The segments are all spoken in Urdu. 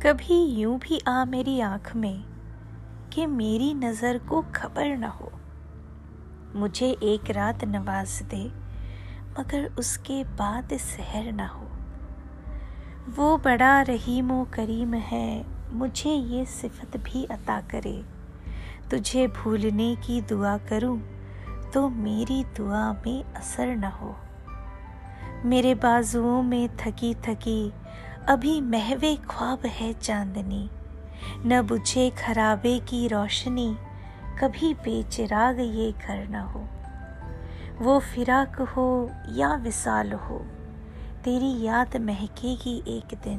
کبھی یوں بھی آ میری آنکھ میں کہ میری نظر کو خبر نہ ہو۔ مجھے ایک رات نواز دے، مگر اس کے بعد سحر نہ ہو۔ وہ بڑا رحیم و کریم ہے، مجھے یہ صفت بھی عطا کرے۔ تجھے بھولنے کی دعا کروں تو میری دعا میں اثر نہ ہو۔ میرے بازوؤں میں تھکی تھکی، ابھی محو خواب ہے چاندنی۔ نہ بجھے خرابے کی روشنی، کبھی بے چراغ یہ گھر نہ ہو۔ وہ فراق ہو یا وصال ہو، تیری یاد مہکے گی ایک دن۔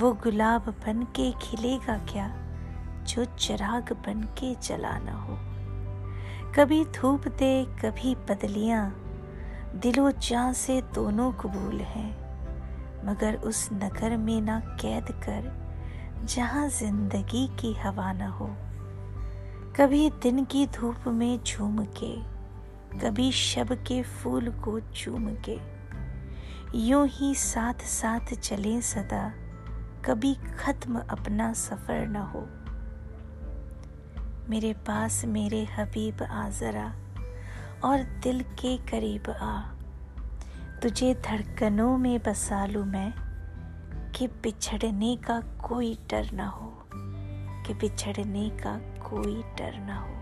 وہ گلاب بن کے کھلے گا کیا، جو چراغ بن کے جلا نہ ہو۔ کبھی دھوپ دے، کبھی بدلیاں دل و جاں سے دونوں قبول ہیں، مگر اس نگر میں نہ قید کر، جہاں زندگی کی ہوا نہ ہو۔ کبھی دن کی دھوپ میں جھوم کے، کبھی شب کے پھول کو چوم کے۔ یوں ہی ساتھ ساتھ چلیں صدا، کبھی ختم اپنا سفر نہ ہو۔ میرے پاس میرے حبیب آ ذرا اور دل کے قریب آ۔ تجھے دھڑکنوں میں بسا لوں میں کہ بچھڑنے کا کوئی ڈر نہ ہو۔ کہ بچھڑنے کا کوئی ڈر نہ ہو۔